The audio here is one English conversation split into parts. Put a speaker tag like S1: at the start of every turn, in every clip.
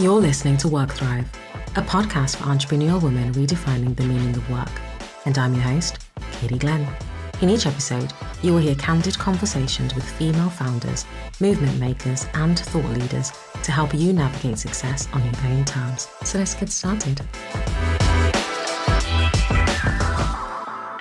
S1: You're listening to Work Thrive, a podcast for entrepreneurial women redefining the meaning of work. And I'm your host, Katie Glenn. In each episode, you will hear candid conversations with female founders, movement makers, and thought leaders to help you navigate success on your own terms. So let's get started.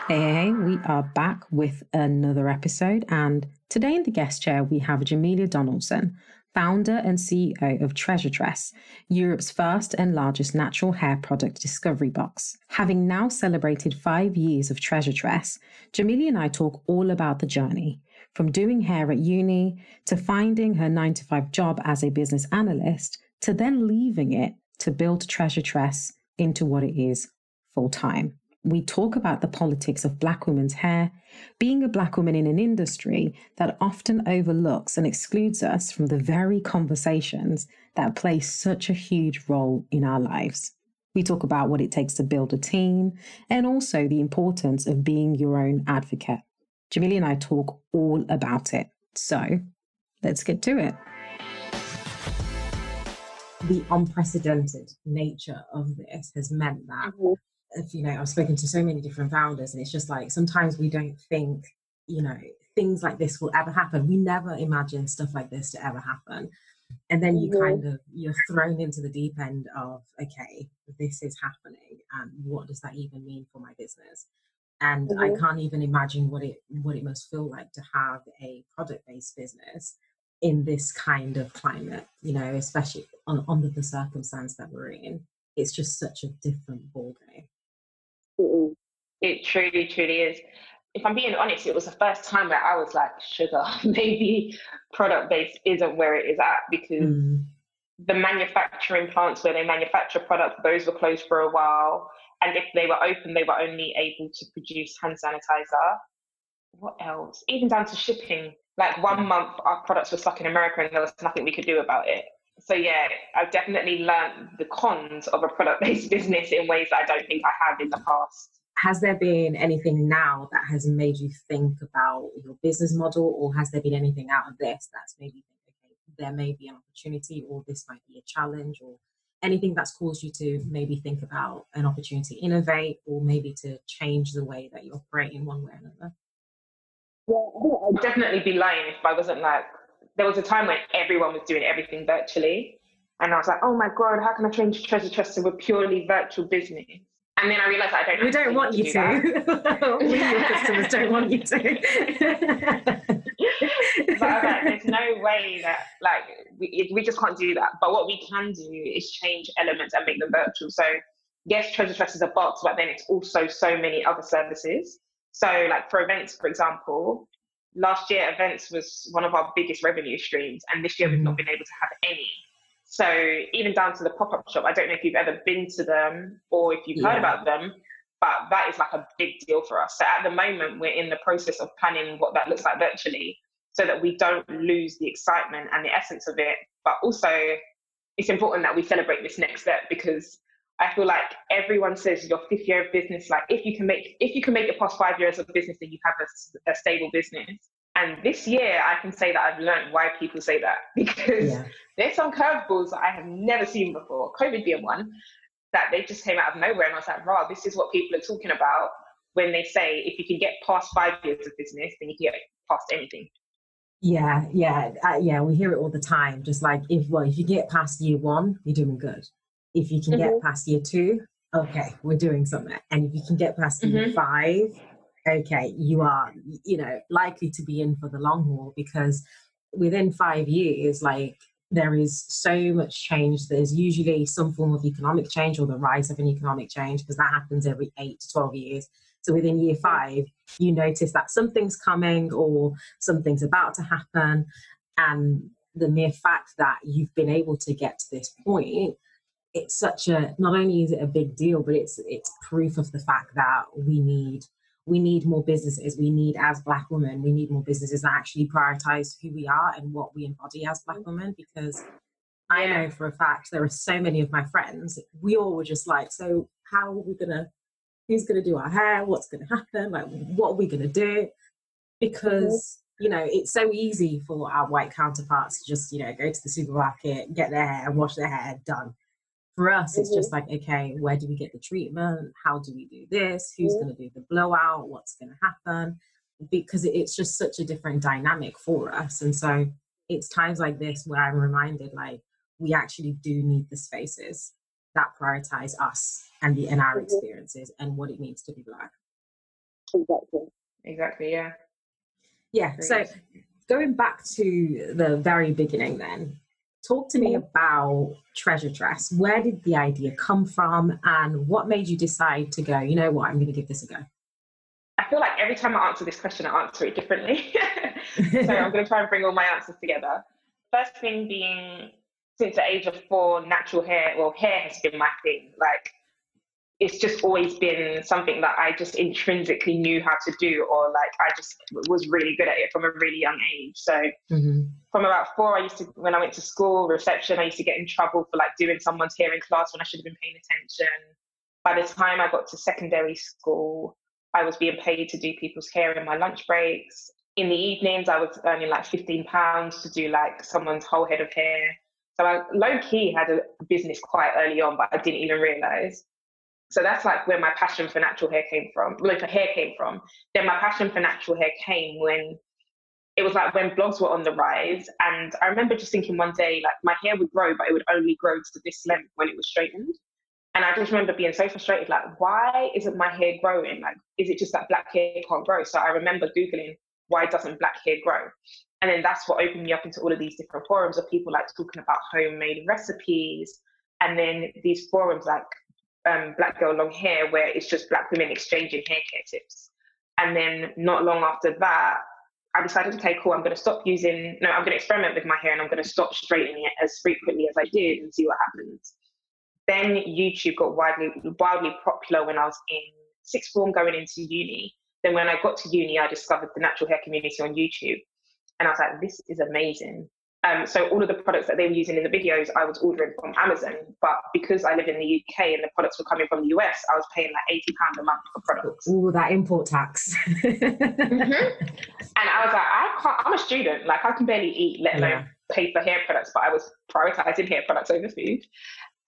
S1: Hey, hey, hey, we are back with another episode. And today in the guest chair, we have Jamelia Donaldson, founder and CEO of Treasure Tress, Europe's first and largest natural hair product discovery box. Having now celebrated five years of Treasure Tress, Jamelia and I talk all about the journey from doing hair at uni to finding her nine to five job as a business analyst to then leaving it to build Treasure Tress into what it is full time we talk about the politics of Black women's hair, being a Black woman in an industry that often overlooks and excludes us from the very conversations that play such a huge role in our lives. We talk about what it takes to build a team and also the importance of being your own advocate. Jamelia and I talk all about it. So let's get to it. The unprecedented nature of this has meant that mm-hmm. If you know i've spoken to so many different founders and it's just like sometimes we don't think you know things like this will ever happen. We never imagine stuff like this to ever happen. And then you kind of you're thrown into the deep end of okay this is happening and what does that even mean for my business? And mm-hmm. i can't even imagine what it what it must feel like to have a product based business in this kind of climate you know especially on, under the circumstance that we're in. It's just such a different ballgame
S2: it truly, truly is. If I'm being honest, it was the first time where I was like, sugar, maybe product based isn't where it is at because mm. the manufacturing plants where they manufacture products, those were closed for a while. And if they were open, they were only able to produce hand sanitizer. What else? Even down to shipping. Like one month, our products were stuck in America and there was nothing we could do about it. So yeah, I've definitely learned the cons of a product-based business in ways that I don't think I have in the past.
S1: Has there been anything now that has made you think about your business model, or has there been anything out of this that's maybe okay, there may be an opportunity, or this might be a challenge, or anything that's caused you to maybe think about an opportunity to innovate, or maybe to change the way that you operate in one way or another?
S2: Well, I'd definitely be lying if I wasn't like there was a time when everyone was doing everything virtually. And I was like, oh my God, how can I change Treasure Tress to a purely virtual business? And then I realized I don't.
S1: We don't want you to. to. we, your customers, don't want you to.
S2: but like, there's no way that like we, we just can't do that. But what we can do is change elements and make them virtual. So yes, Treasure Tress is a box, but then it's also so many other services. So like for events, for example, last year events was one of our biggest revenue streams and this year we've not mm. been able to have any so even down to the pop-up shop i don't know if you've ever been to them or if you've yeah. heard about them but that is like a big deal for us. So at the moment, we're in the process of planning what that looks like virtually so that we don't lose the excitement and the essence of it. But also, it's important that we celebrate this next step because I feel like everyone says your fifth year of business, like if you can make if you can make it past five years of business, then you have a, a stable business. And this year, I can say that I've learned why people say that because yeah. there's some curveballs that I have never seen before. COVID being one, that they just came out of nowhere, and I was like, "Wow, this is what people are talking about when they say if you can get past five years of business, then you can get past anything."
S1: Yeah, yeah, uh, yeah. We hear it all the time. Just like if well, if you get past year one, you're doing good. If you can mm-hmm. get past year two, okay, we're doing something. And if you can get past mm-hmm. year five, okay, you are, you know, likely to be in for the long haul because within five years, like there is so much change. There's usually some form of economic change or the rise of an economic change because that happens every eight to 12 years. So within year five, you notice that something's coming or something's about to happen. And the mere fact that you've been able to get to this point, it's such a not only is it a big deal, but it's it's proof of the fact that we need we need more businesses. We need as black women, we need more businesses that actually prioritize who we are and what we embody as black mm-hmm. women because I know for a fact there are so many of my friends, we all were just like, so how are we gonna who's to do our hair? What's to happen? Like what are we to do? Mm-hmm. Because you know it's so easy for our white counterparts to just you know go to the supermarket get their hair and wash their hair done for us it's just like okay where do we get the treatment how do we do this who's going to do the blowout what's going to happen because it's just such a different dynamic for us and so it's times like this where i'm reminded like we actually do need the spaces that prioritize us and the and our mm-hmm. experiences and what it means to be black.
S2: Exactly. Exactly. Yeah.
S1: Yeah. So going back to the very beginning, then talk to me about Treasure Tress. Where did the idea come from, and what made you decide to go? You know what? I'm going to give this a go.
S2: I feel like every time I answer this question, I answer it differently. so I'm going to try and bring all my answers together. First thing being, since the age of four, natural hair, well, hair has been my thing. Like it's just always been something that I just intrinsically knew how to do, or like I just was really good at it from a really young age. So mm-hmm. from about four, I used to when I went to school reception, I used to get in trouble for like doing someone's hair in class when I should have been paying attention. By the time I got to secondary school, I was being paid to do people's hair in my lunch breaks. In the evenings, I was earning like fifteen pounds to do like someone's whole head of hair. So I low key had a business quite early on, but I didn't even realize. So that's like where my passion for natural hair came from, like for hair came from. Then my passion for natural hair came when it was like when blogs were on the rise. And I remember just thinking one day, like my hair would grow, but it would only grow to this length when it was straightened. And I just remember being so frustrated, like, why isn't my hair growing? Like, is it just that black hair can't grow? So I remember Googling, why doesn't black hair grow? And then that's what opened me up into all of these different forums of people like talking about homemade recipes. And then these forums like um, Black Girl Long Hair, where it's just black women exchanging hair care tips. And then not long after that, I decided, okay, cool, I'm going to stop using, no, I'm going to experiment with my hair and I'm going to stop straightening it as frequently as I did and see what happens. Then YouTube got widely, wildly popular when I was in sixth form going into uni. Then when I got to uni, I discovered the natural hair community on YouTube. And I was like, this is amazing. Um, so all of the products that they were using in the videos, I was ordering from Amazon. But because I live in the UK and the products were coming from the US, I was paying like eighty pounds a month for products.
S1: All that import tax.
S2: mm-hmm. And I was like, I can't. I'm a student. Like I can barely eat, let alone yeah. pay for hair products. But I was prioritizing hair products over food.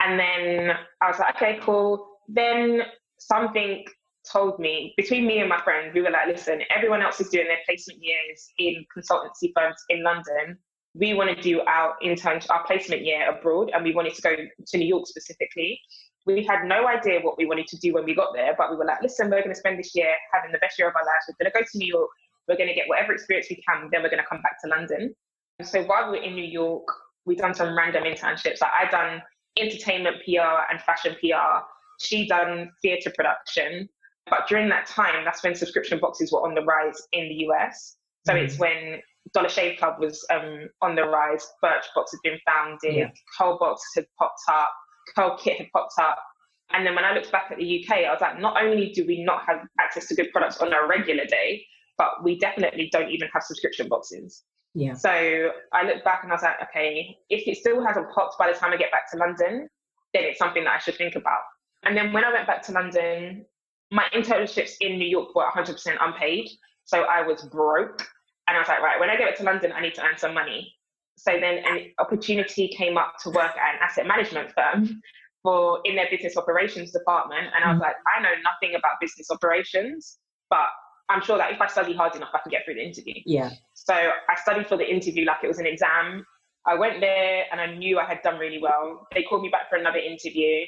S2: And then I was like, okay, cool. Then something told me between me and my friend, we were like, listen, everyone else is doing their placement years in consultancy firms in London we want to do our intern, our placement year abroad, and we wanted to go to New York specifically. We had no idea what we wanted to do when we got there, but we were like, listen, we're going to spend this year having the best year of our lives. We're going to go to New York. We're going to get whatever experience we can. Then we're going to come back to London. And so while we were in New York, we done some random internships. Like I done entertainment PR and fashion PR. She done theatre production. But during that time, that's when subscription boxes were on the rise in the US. So mm-hmm. it's when Dollar Shave Club was um, on the rise. Birchbox had been founded. Yeah. Curl Box had popped up. Curl Kit had popped up. And then when I looked back at the UK, I was like, not only do we not have access to good products on a regular day, but we definitely don't even have subscription boxes.
S1: Yeah.
S2: So I looked back and I was like, okay, if it still hasn't popped by the time I get back to London, then it's something that I should think about. And then when I went back to London, my internships in New York were 100% unpaid. So I was broke. And I was like, right, when I get back to London, I need to earn some money. So then an opportunity came up to work at an asset management firm for in their business operations department. And I was mm. like, I know nothing about business operations, but I'm sure that if I study hard enough, I can get through the interview.
S1: Yeah.
S2: So I studied for the interview like it was an exam. I went there and I knew I had done really well. They called me back for another interview.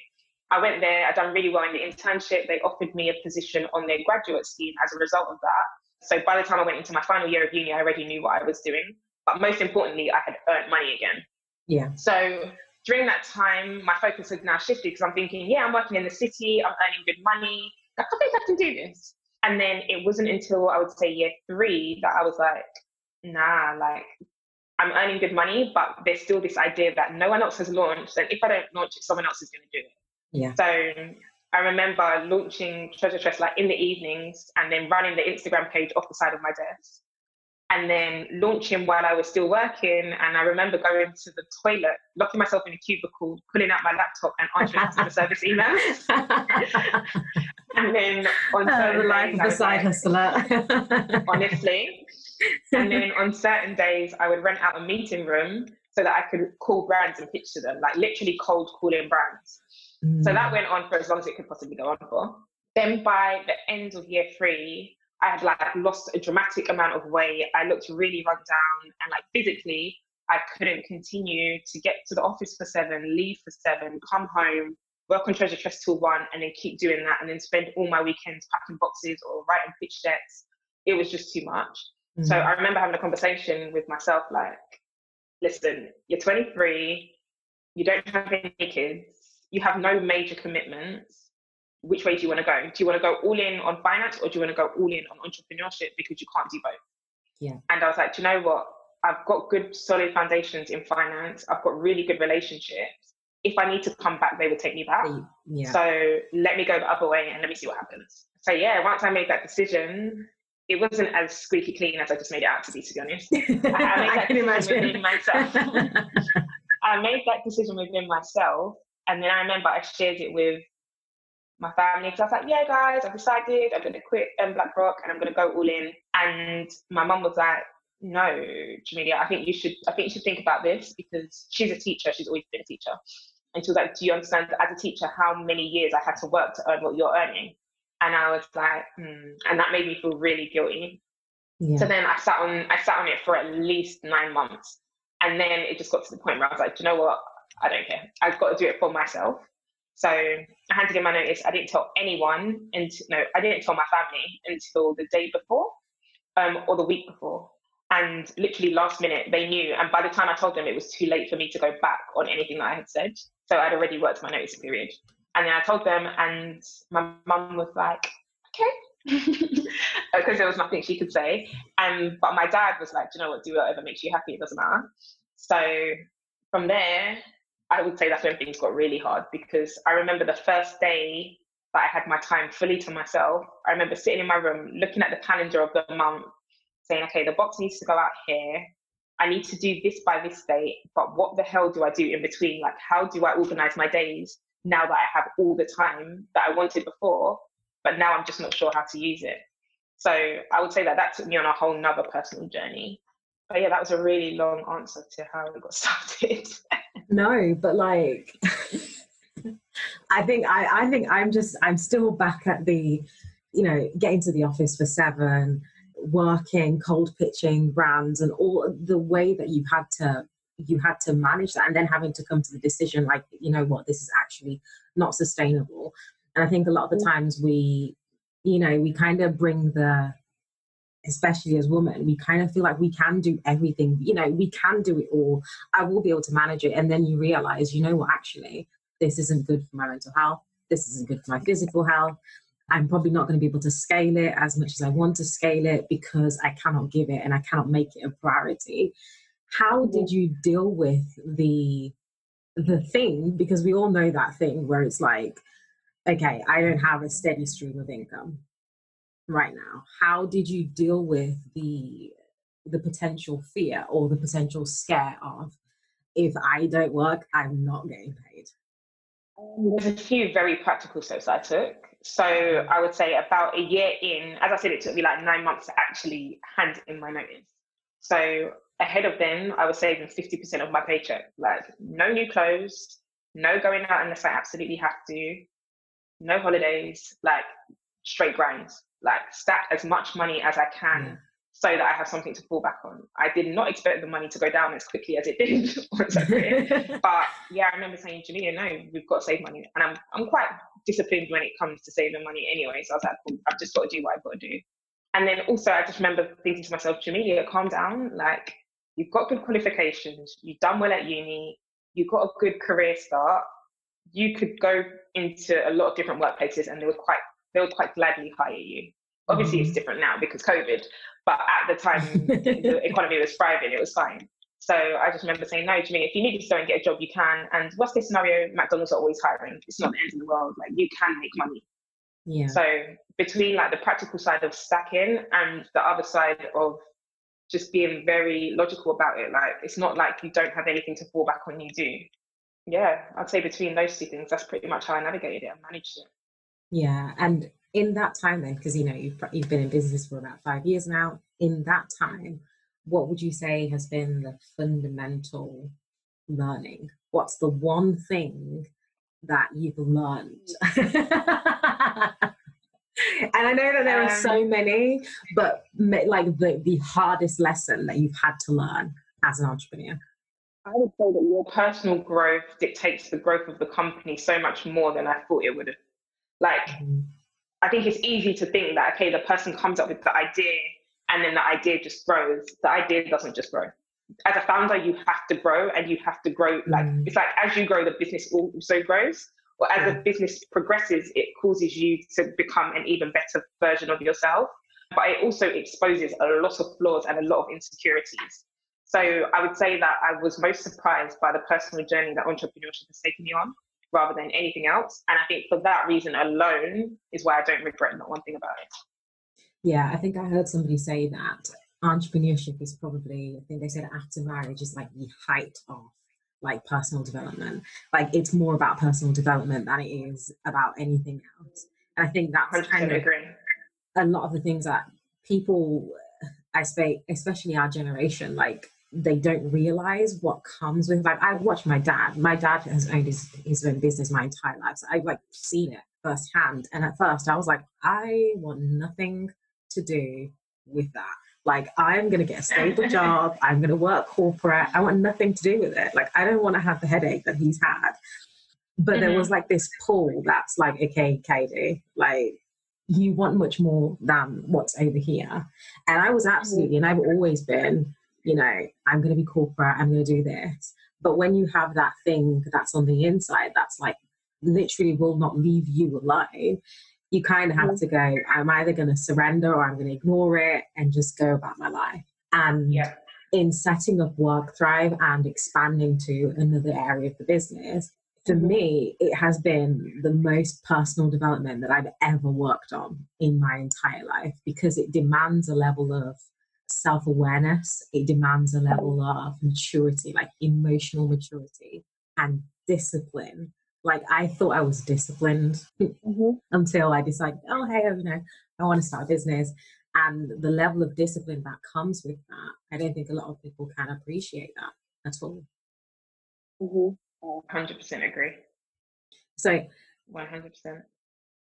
S2: I went there, I'd done really well in the internship. They offered me a position on their graduate scheme as a result of that. So by the time I went into my final year of uni, I already knew what I was doing. But most importantly, I had earned money again.
S1: Yeah.
S2: So during that time, my focus had now shifted because I'm thinking, yeah, I'm working in the city, I'm earning good money. I think I can do this. And then it wasn't until I would say year three that I was like, nah, like I'm earning good money, but there's still this idea that no one else has launched. And if I don't launch it, someone else is going to do it.
S1: Yeah.
S2: So I remember launching Treasure Tress like in the evenings and then running the Instagram page off the side of my desk and then launching while I was still working. And I remember going to the toilet, locking myself in a cubicle, pulling out my laptop and answering customer service emails. and then on
S1: oh, the life of a side hustler.
S2: honestly. And then on certain days, I would rent out a meeting room so that I could call brands and pitch to them, like literally cold calling brands. Mm. So that mm. went on for as long as it could possibly go on for. Then by the end of year three, I had like lost a dramatic amount of weight. I looked really run down and like physically, I couldn't continue to get to the office for seven, leave for seven, come home, work on Treasure Tress till one, and then keep doing that, and then spend all my weekends packing boxes or writing pitch decks. It was just too much. Mm-hmm. So I remember having a conversation with myself like, listen, you're 23, you don't have any kids, you have no major commitments which way do you want to go? Do you want to go all in on finance or do you want to go all in on entrepreneurship because you can't do both?
S1: Yeah.
S2: And I was like, do you know what? I've got good solid foundations in finance. I've got really good relationships. If I need to come back, they will take me back. Yeah. So let me go the other way and let me see what happens. So yeah, once I made that decision, it wasn't as squeaky clean as I just made it out to be, to be honest. I, that can imagine. myself. I made that decision within myself. And then I remember I shared it with my family because I was like, yeah, guys, I've decided I'm going to quit um, BlackRock and I'm going to go all in. And my mum was like, no, Jamelia, I think you should. I think you should think about this because she's a teacher. She's always been a teacher. And she was like, do you understand as a teacher how many years I had to work to earn what you're earning? And I was like, hmm. and that made me feel really guilty. Yeah. So then I sat on I sat on it for at least nine months, and then it just got to the point where I was like, do you know what? I don't care. I've got to do it for myself. So I to give my notice. I didn't tell anyone, and no, I didn't tell my family until the day before, um, or the week before. And literally last minute, they knew. And by the time I told them, it was too late for me to go back on anything that I had said. So I'd already worked my notice period. And then I told them, and my mum was like, okay. Because there was nothing she could say. And but my dad was like, do you know what, do whatever makes you happy, it doesn't matter. So from there, I would say that's when things got really hard because I remember the first day that I had my time fully to myself. I remember sitting in my room, looking at the calendar of the month, saying, okay, the box needs to go out here. I need to do this by this date, but what the hell do I do in between? Like, how do I organize my days now that I have all the time that I wanted before, but now I'm just not sure how to use it? So I would say that that took me on a whole nother personal journey. But yeah, that was a really long answer to how it got started.
S1: No, but like, I think I, I think I'm just I'm still back at the, you know, getting to the office for seven, working, cold pitching brands, and all the way that you had to you had to manage that, and then having to come to the decision like, you know what, this is actually not sustainable. And I think a lot of the times we, you know, we kind of bring the especially as women, we kind of feel like we can do everything. You know, we can do it all. I will be able to manage it. And then you realize, you know what, actually, this isn't good for my mental health. This isn't good for my physical health. I'm probably not going to be able to scale it as much as I want to scale it because I cannot give it and I cannot make it a priority. How did you deal with the the thing? Because we all know that thing where it's like, okay, I don't have a steady stream of income right now. How did you deal with the the potential fear or the potential scare of if I don't work, I'm not getting paid?
S2: Um, there's a few very practical steps I took. So I would say about a year in, as I said, it took me like nine months to actually hand in my notice. So ahead of then, I was saving 50% of my paycheck. Like no new clothes, no going out unless I absolutely have to, no holidays, like straight grinds, like stack as much money as I can so that I have something to fall back on. I did not expect the money to go down as quickly as it did once I quit. but yeah, I remember saying, Jamelia, no, we've got to save money. And I'm I'm quite disciplined when it comes to saving money anyway. So I was like, cool, I've just got to do what I've got to do. And then also I just remember thinking to myself, Jamelia, calm down. Like you've got good qualifications, you've done well at uni, you've got a good career start. You could go into a lot of different workplaces and they would quite they would quite gladly hire you. Obviously, mm. it's different now because COVID, but at the time, the economy was thriving, it was fine. So I just remember saying, no, Jimmy, if you need to go and get a job, you can. And worst case scenario, McDonald's are always hiring. It's not the end of the world. Like you can make money.
S1: Yeah.
S2: So between like the practical side of stacking and the other side of just being very logical about it, like it's not like you don't have anything to fall back on, you do. Yeah, I'd say between those two things, that's pretty much how I navigated it and managed it.
S1: Yeah, and in that time then, because you know you've you've been in business for about five years now. In that time, what would you say has been the fundamental learning? What's the one thing that you've learned? and I know that there are so um, many, but like the, the hardest lesson that you've had to learn as an entrepreneur.
S2: I would say that your personal growth dictates the growth of the company so much more than I thought it would have. Like. I think it's easy to think that, okay, the person comes up with the idea and then the idea just grows. The idea doesn't just grow. As a founder, you have to grow and you have to grow. Like, mm. it's like as you grow, the business also grows. Or as the business progresses, it causes you to become an even better version of yourself. But it also exposes a lot of flaws and a lot of insecurities. So I would say that I was most surprised by the personal journey that entrepreneurship has taken me on rather than anything else. And I think for that reason alone is why I don't regret not one thing about it.
S1: Yeah, I think I heard somebody say that entrepreneurship is probably, I think they said after marriage is like the height of like personal development. Like it's more about personal development than it is about anything else. And I think that's kind of agree. a lot of the things that people, I say, especially our generation, like they don't realize what comes with like I watched my dad. My dad has owned his, his own business my entire life. So I've like seen it firsthand. And at first I was like, I want nothing to do with that. Like I'm gonna get a stable job, I'm gonna work corporate, I want nothing to do with it. Like I don't want to have the headache that he's had. But mm-hmm. there was like this pull that's like, okay, Katie, like you want much more than what's over here. And I was mm-hmm. absolutely, and I've always been you know, I'm going to be corporate, I'm going to do this. But when you have that thing that's on the inside, that's like literally will not leave you alone, you kind of have to go, I'm either going to surrender or I'm going to ignore it and just go about my life. And yeah. in setting up Work Thrive and expanding to another area of the business, for mm-hmm. me, it has been the most personal development that I've ever worked on in my entire life because it demands a level of self awareness, it demands a level of maturity, like emotional maturity and discipline. Like I thought I was disciplined mm-hmm. until I decided, oh hey, you know, I want to start a business. And the level of discipline that comes with that, I don't think a lot of people can appreciate that at all.
S2: Mm-hmm. 100% agree.
S1: So
S2: 100%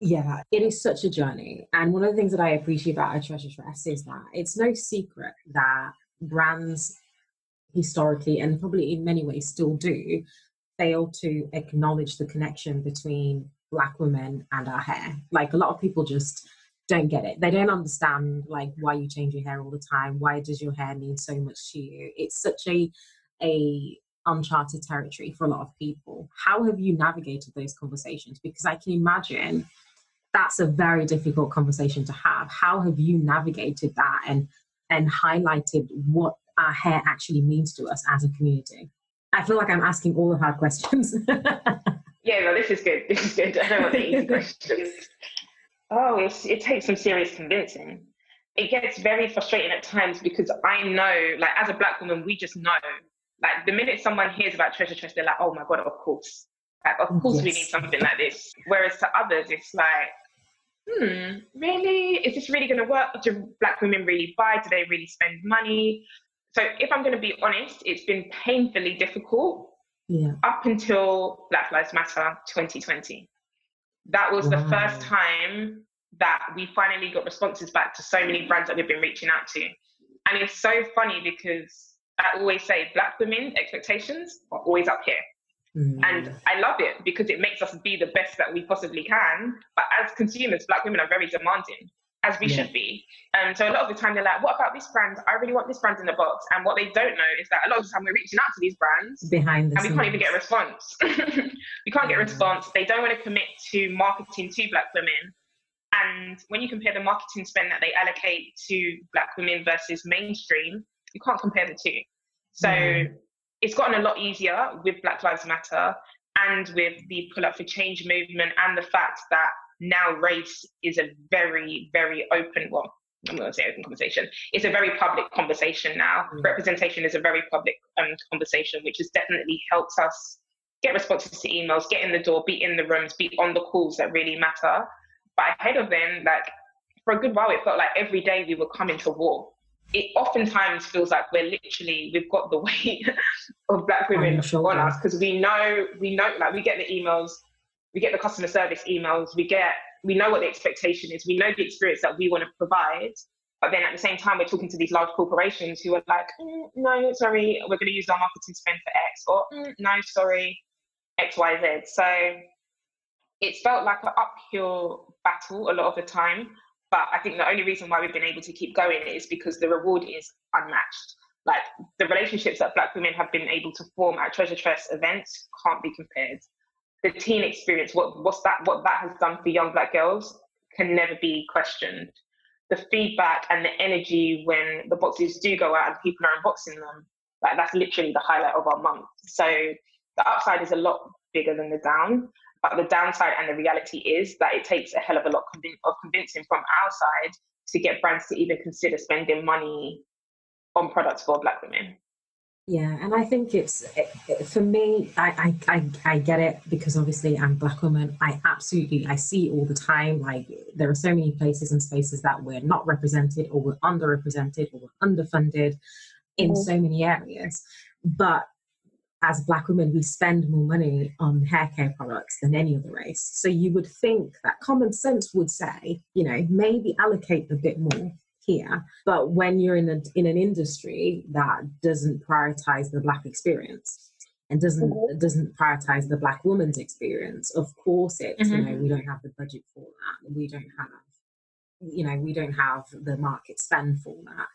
S1: yeah, it is such a journey. And one of the things that I appreciate about a treasure tress is that it's no secret that brands historically and probably in many ways still do fail to acknowledge the connection between black women and our hair. Like a lot of people just don't get it. They don't understand like why you change your hair all the time. Why does your hair mean so much to you? It's such a a uncharted territory for a lot of people. How have you navigated those conversations? Because I can imagine that's a very difficult conversation to have. How have you navigated that and and highlighted what our hair actually means to us as a community? I feel like I'm asking all the hard questions.
S2: Yeah, no, this is good. This is good. I don't want the easy questions. Oh, it takes some serious convincing. It gets very frustrating at times because I know, like, as a black woman, we just know. Like, the minute someone hears about Treasure Tress, they're like, oh my God, of course. Like, of course yes. we need something like this. Whereas to others, it's like, hmm, really? Is this really going to work? Do black women really buy? Do they really spend money? So if I'm going to be honest, it's been painfully difficult yeah. up until Black Lives Matter 2020. That was wow. the first time that we finally got responses back to so many brands that we've been reaching out to. And it's so funny because I always say black women expectations are always up here. Mm. And I love it because it makes us be the best that we possibly can. But as consumers, black women are very demanding, as we yeah. should be. And so a lot of the time they're like, what about this brand? I really want this brand in the box. And what they don't know is that a lot of the time we're reaching out to these brands
S1: behind the
S2: and we can't even get a response. we can't get a response. They don't want to commit to marketing to black women. And when you compare the marketing spend that they allocate to black women versus mainstream, you can't compare the two. So mm it's gotten a lot easier with Black Lives Matter and with the Pull Up for Change movement and the fact that now race is a very, very open, well, I'm going to say open conversation. It's a very public conversation now. Mm. Representation is a very public um, conversation, which has definitely helped us get responses to emails, get in the door, be in the rooms, be on the calls that really matter. But ahead of them, like for a good while, it felt like every day we were coming to war it oftentimes feels like we're literally we've got the weight of black women on us because we know we know like we get the emails we get the customer service emails we get we know what the expectation is we know the experience that we want to provide but then at the same time we're talking to these large corporations who are like mm, no sorry we're going to use our marketing spend for x or mm, no sorry xyz so it's felt like an uphill battle a lot of the time but I think the only reason why we've been able to keep going is because the reward is unmatched. Like the relationships that Black women have been able to form at Treasure Tress events can't be compared. The teen experience, what what's that what that has done for young black girls can never be questioned. The feedback and the energy when the boxes do go out and people are unboxing them, like that's literally the highlight of our month. So the upside is a lot bigger than the down. But the downside and the reality is that it takes a hell of a lot of convincing from our side to get brands to even consider spending money on products for Black women.
S1: Yeah, and I think it's for me. I, I I I get it because obviously I'm black woman. I absolutely I see all the time. Like there are so many places and spaces that we're not represented, or we're underrepresented, or we're underfunded in mm-hmm. so many areas. But as black women, we spend more money on hair care products than any other race. So you would think that common sense would say, you know, maybe allocate a bit more here. But when you're in a, in an industry that doesn't prioritize the black experience and doesn't mm-hmm. doesn't prioritize the black woman's experience, of course it's mm-hmm. you know we don't have the budget for that. We don't have you know we don't have the market spend for that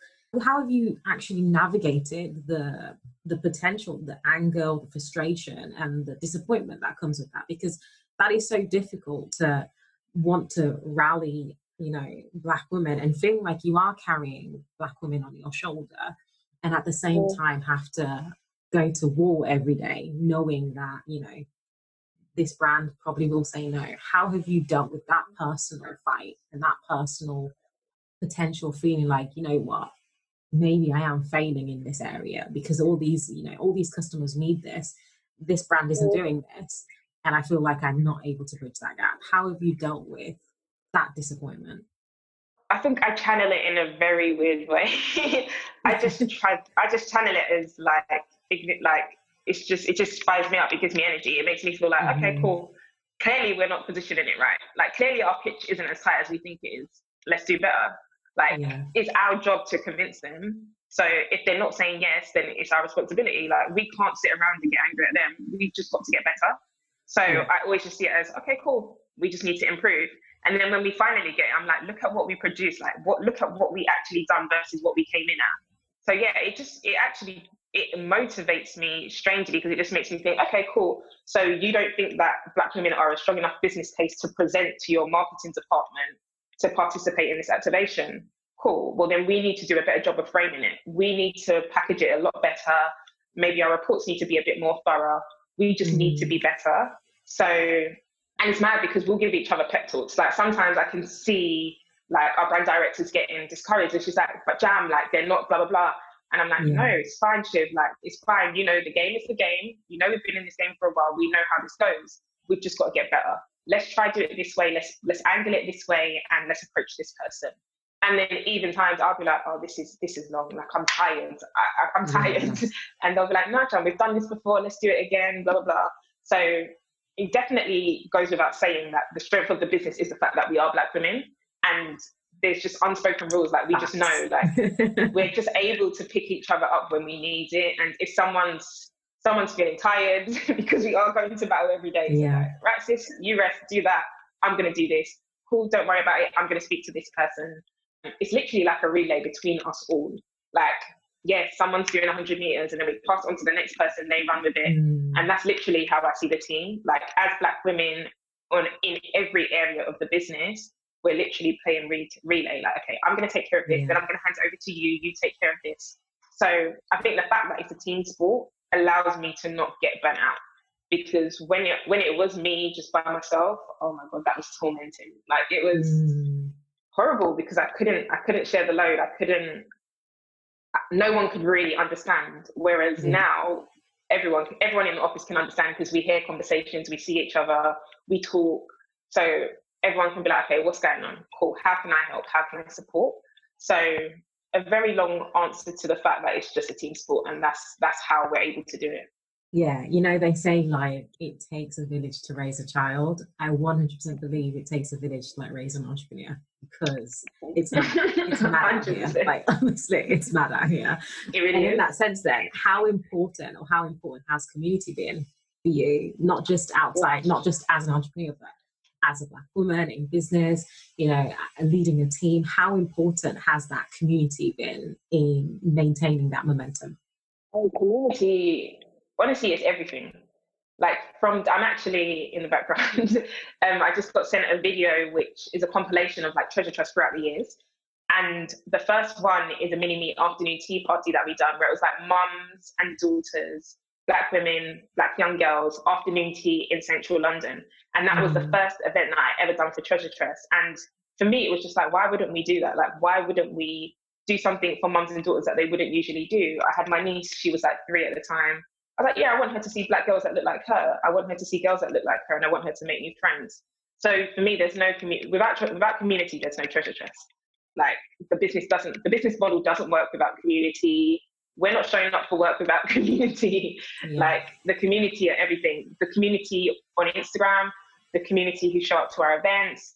S1: how have you actually navigated the the potential, the anger, the frustration, and the disappointment that comes with that? Because that is so difficult to want to rally, you know, black women and feel like you are carrying black women on your shoulder, and at the same time have to go to war every day, knowing that you know this brand probably will say no. How have you dealt with that personal fight and that personal potential feeling like, you know what, maybe I am failing in this area because all these, you know, all these customers need this. This brand isn't doing this. And I feel like I'm not able to bridge that gap. How have you dealt with that disappointment?
S2: I think I channel it in a very weird way. I just try I just channel it as like like it's just it just fires me up, it gives me energy. It makes me feel like, mm-hmm. okay, cool. Clearly we're not positioning it right. Like clearly our pitch isn't as tight as we think it is. Let's do better. Like yeah. it's our job to convince them. So if they're not saying yes, then it's our responsibility. Like we can't sit around and get angry at them. We've just got to get better. So yeah. I always just see it as okay, cool. We just need to improve. And then when we finally get, it, I'm like, look at what we produced. Like what? Look at what we actually done versus what we came in at. So yeah, it just it actually it motivates me strangely because it just makes me think, okay, cool. So you don't think that black women are a strong enough business case to present to your marketing department to participate in this activation. Cool. Well, then we need to do a better job of framing it. We need to package it a lot better. Maybe our reports need to be a bit more thorough. We just mm. need to mm. be better. So, and it's mad because we'll give each other pep talks. Like sometimes I can see like our brand directors getting discouraged and she's like, but jam, like they're not blah, blah, blah. And I'm like, yeah. no, it's fine, Shiv. Like, it's fine. You know, the game is the game. You know, we've been in this game for a while. We know how this goes. We've just got to get better. Let's try do it this way. Let's let's angle it this way, and let's approach this person. And then even times I'll be like, oh, this is this is long. Like I'm tired. I, am mm-hmm. tired. Yeah. and they'll be like, no, John, we've done this before. Let's do it again. Blah blah blah. So it definitely goes without saying that the strength of the business is the fact that we are black women and there's just unspoken rules like we just know like we're just able to pick each other up when we need it and if someone's someone's feeling tired because we are going to battle every day yeah. Like, right sis you rest do that i'm going to do this cool don't worry about it i'm going to speak to this person it's literally like a relay between us all like yes someone's doing 100 meters and then we pass on to the next person they run with it mm. and that's literally how i see the team like as black women on in every area of the business we're literally playing re- relay. Like, okay, I'm going to take care of this, yeah. then I'm going to hand it over to you. You take care of this. So I think the fact that it's a team sport allows me to not get burnt out because when it when it was me just by myself, oh my god, that was tormenting. Like it was mm. horrible because I couldn't I couldn't share the load. I couldn't. No one could really understand. Whereas mm. now everyone everyone in the office can understand because we hear conversations, we see each other, we talk. So everyone can be like, okay, what's going on? Cool. How can I help? How can I support? So a very long answer to the fact that it's just a team sport and that's that's how we're able to do it.
S1: Yeah, you know, they say like it takes a village to raise a child. I 100% believe it takes a village to like raise an entrepreneur because it's mad, it's mad out here. Like honestly, it's mad out here.
S2: It really
S1: and
S2: is.
S1: in that sense, then, how important or how important has community been for you? Not just outside, not just as an entrepreneur, but as a black woman in business, you know, leading a team, how important has that community been in maintaining that momentum?
S2: Oh, community, honestly, it's everything. Like from, I'm actually in the background. um, I just got sent a video which is a compilation of like Treasure Tress throughout the years. And the first one is a mini meet afternoon tea party that we done where it was like mums and daughters black women, black young girls, afternoon tea in central London. And that was the mm. first event that I ever done for Treasure Tress. And for me, it was just like, why wouldn't we do that? Like, why wouldn't we do something for mums and daughters that they wouldn't usually do? I had my niece, she was like three at the time. I was like, yeah, I want her to see black girls that look like her. I want her to see girls that look like her, and I want her to make new friends. So for me, there's no community without without community. There's no Treasure Tress. Like the business doesn't, the business model doesn't work without community we're not showing up for work without community. Like the community are everything. The community on Instagram, the community who show up to our events,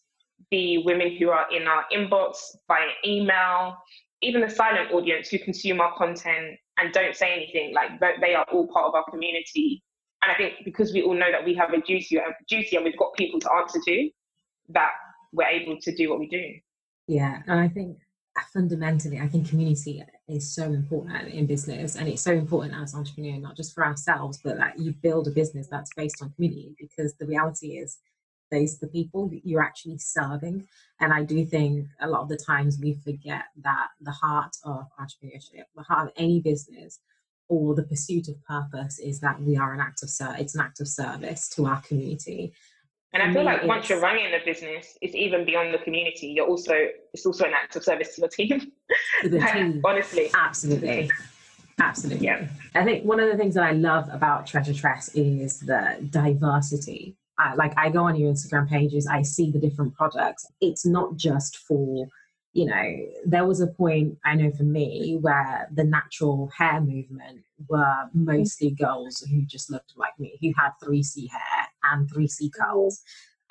S2: the women who are in our inbox via email, even the silent audience who consume our content and don't say anything, like they are all part of our community. And I think because we all know that we have a duty, a duty and we've got people to answer to, that we're able to do what we do.
S1: Yeah, and I think uh, fundamentally, I think community is so important in business and it's so important as an entrepreneur, not just for ourselves, but that you build a business that's based on community because the reality is those the people that you're actually serving. And I do think a lot of the times we forget that the heart of entrepreneurship, the heart of any business, or the pursuit of purpose is that we are an act of service. It's an act of service to our community
S2: and I feel like once you're running a business, it's even beyond the community. You're also it's also an act of service to your team. The team. Honestly.
S1: Absolutely. Absolutely. Yeah. I think one of the things that I love about Treasure Tress is the diversity. I, like I go on your Instagram pages, I see the different products. It's not just for, you know, there was a point I know for me where the natural hair movement were mostly girls who just looked like me, who had 3C hair and 3C curls.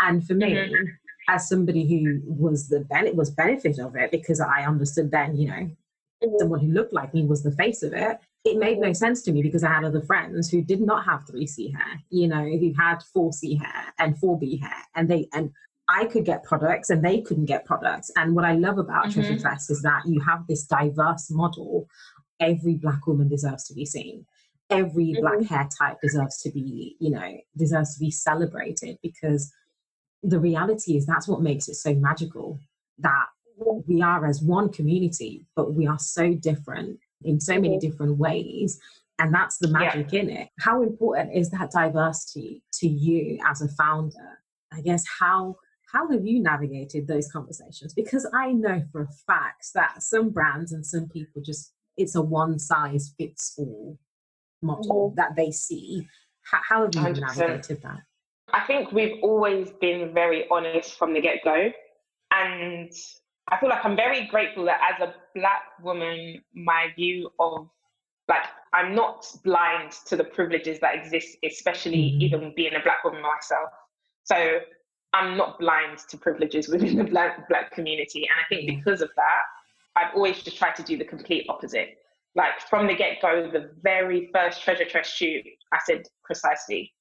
S1: And for me, mm-hmm. as somebody who was the ben- was benefit of it because I understood then, you know, mm-hmm. someone who looked like me was the face of it. It made no sense to me because I had other friends who did not have 3C hair, you know, who had 4C hair and 4B hair, and they and I could get products and they couldn't get products. And what I love about mm-hmm. Treasure Tress is that you have this diverse model every black woman deserves to be seen every mm-hmm. black hair type deserves to be you know deserves to be celebrated because the reality is that's what makes it so magical that we are as one community but we are so different in so many mm-hmm. different ways And that's the magic yeah. in it. How important is that diversity to you as a founder? I guess how how have you navigated those conversations? Because I know for a fact that some brands and some people just it's a one size fits all model that they see. How, how have you 100%. navigated that?
S2: I think we've always been very honest from the get go. And I feel like I'm very grateful that as a black woman, my view of like I'm not blind to the privileges that exist, especially mm-hmm. even being a black woman myself. So I'm not blind to privileges within the black black community. And I think mm-hmm. because of that, I've always just tried to do the complete opposite. Like from the get go, the very first Treasure Tress shoot, I said precisely,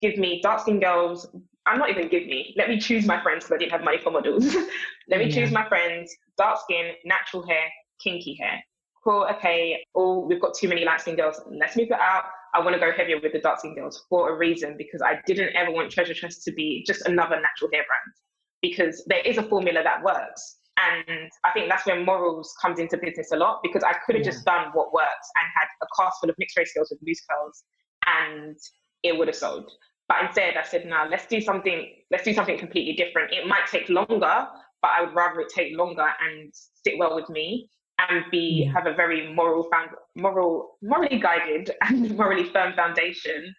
S2: give me dark skinned girls. I'm not even give me. Let me choose my friends because I didn't have money for models. Let me yeah. choose my friends, dark skin, natural hair, kinky hair. Cool, okay, oh, we've got too many light skin girls. Let's move it out. I want to go heavier with the skinned girls for a reason because I didn't ever want Treasure Tress to be just another natural hair brand because there is a formula that works. And I think that's where morals comes into business a lot because I could have yeah. just done what works and had a cast full of mixed race girls with loose curls and it would have sold. But instead I said, no, let's do something, let's do something completely different. It might take longer, but I would rather it take longer and sit well with me and be yeah. have a very moral found moral morally guided and morally firm foundation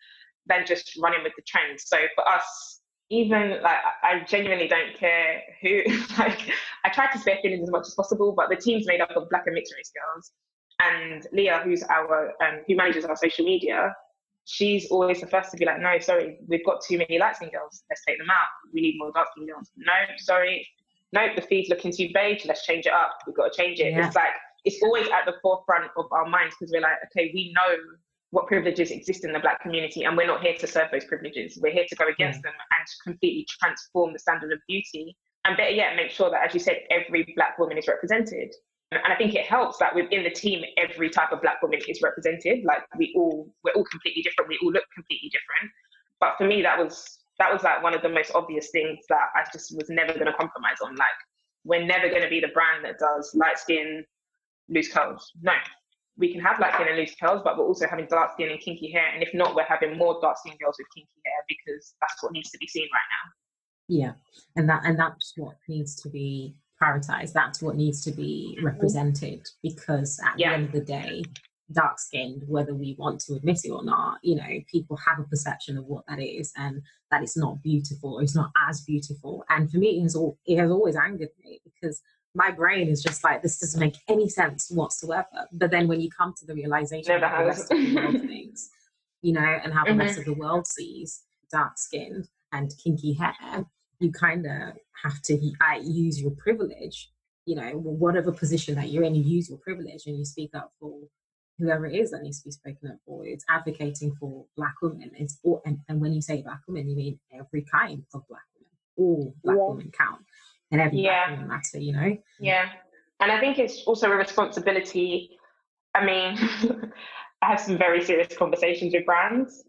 S2: than just running with the trends. So for us, even like I genuinely don't care who like I try to spare feelings as much as possible, but the team's made up of black and mixed race girls. And Leah, who's our um, who manages our social media, she's always the first to be like, no, sorry, we've got too many light skin girls. Let's take them out. We need more dark skin girls. No, sorry. No, the feed's looking too beige. Let's change it up. We've got to change it. Yeah. It's like it's always at the forefront of our minds because we're like, okay, we know what privileges exist in the black community and we're not here to serve those privileges we're here to go against mm. them and completely transform the standard of beauty and better yet make sure that as you said every black woman is represented and i think it helps that within the team every type of black woman is represented like we all we're all completely different we all look completely different but for me that was that was like one of the most obvious things that i just was never going to compromise on like we're never going to be the brand that does light skin loose curls no we can have light skin and loose curls, but we're also having dark skin and kinky hair. And if not, we're having more dark skin girls with kinky hair because that's what needs to be seen right now.
S1: Yeah, and that and that's what needs to be prioritized. That's what needs to be mm-hmm. represented because at yeah. the end of the day, dark skinned, whether we want to admit it or not, you know, people have a perception of what that is and that it's not beautiful or it's not as beautiful. And for me, it has, all, it has always angered me because my brain is just like this doesn't make any sense whatsoever. But then when you come to the realization of the rest of the world things, you know, and how the mm-hmm. rest of the world sees dark skinned and kinky hair, you kind of have to uh, use your privilege. You know, whatever position that you're in, you use your privilege and you speak up for whoever it is that needs to be spoken up for. It's advocating for black women. It's all, and, and when you say black women, you mean every kind of black women. All black yeah. women count and every yeah. matter, you know?
S2: Yeah. And I think it's also a responsibility. I mean, I have some very serious conversations with brands.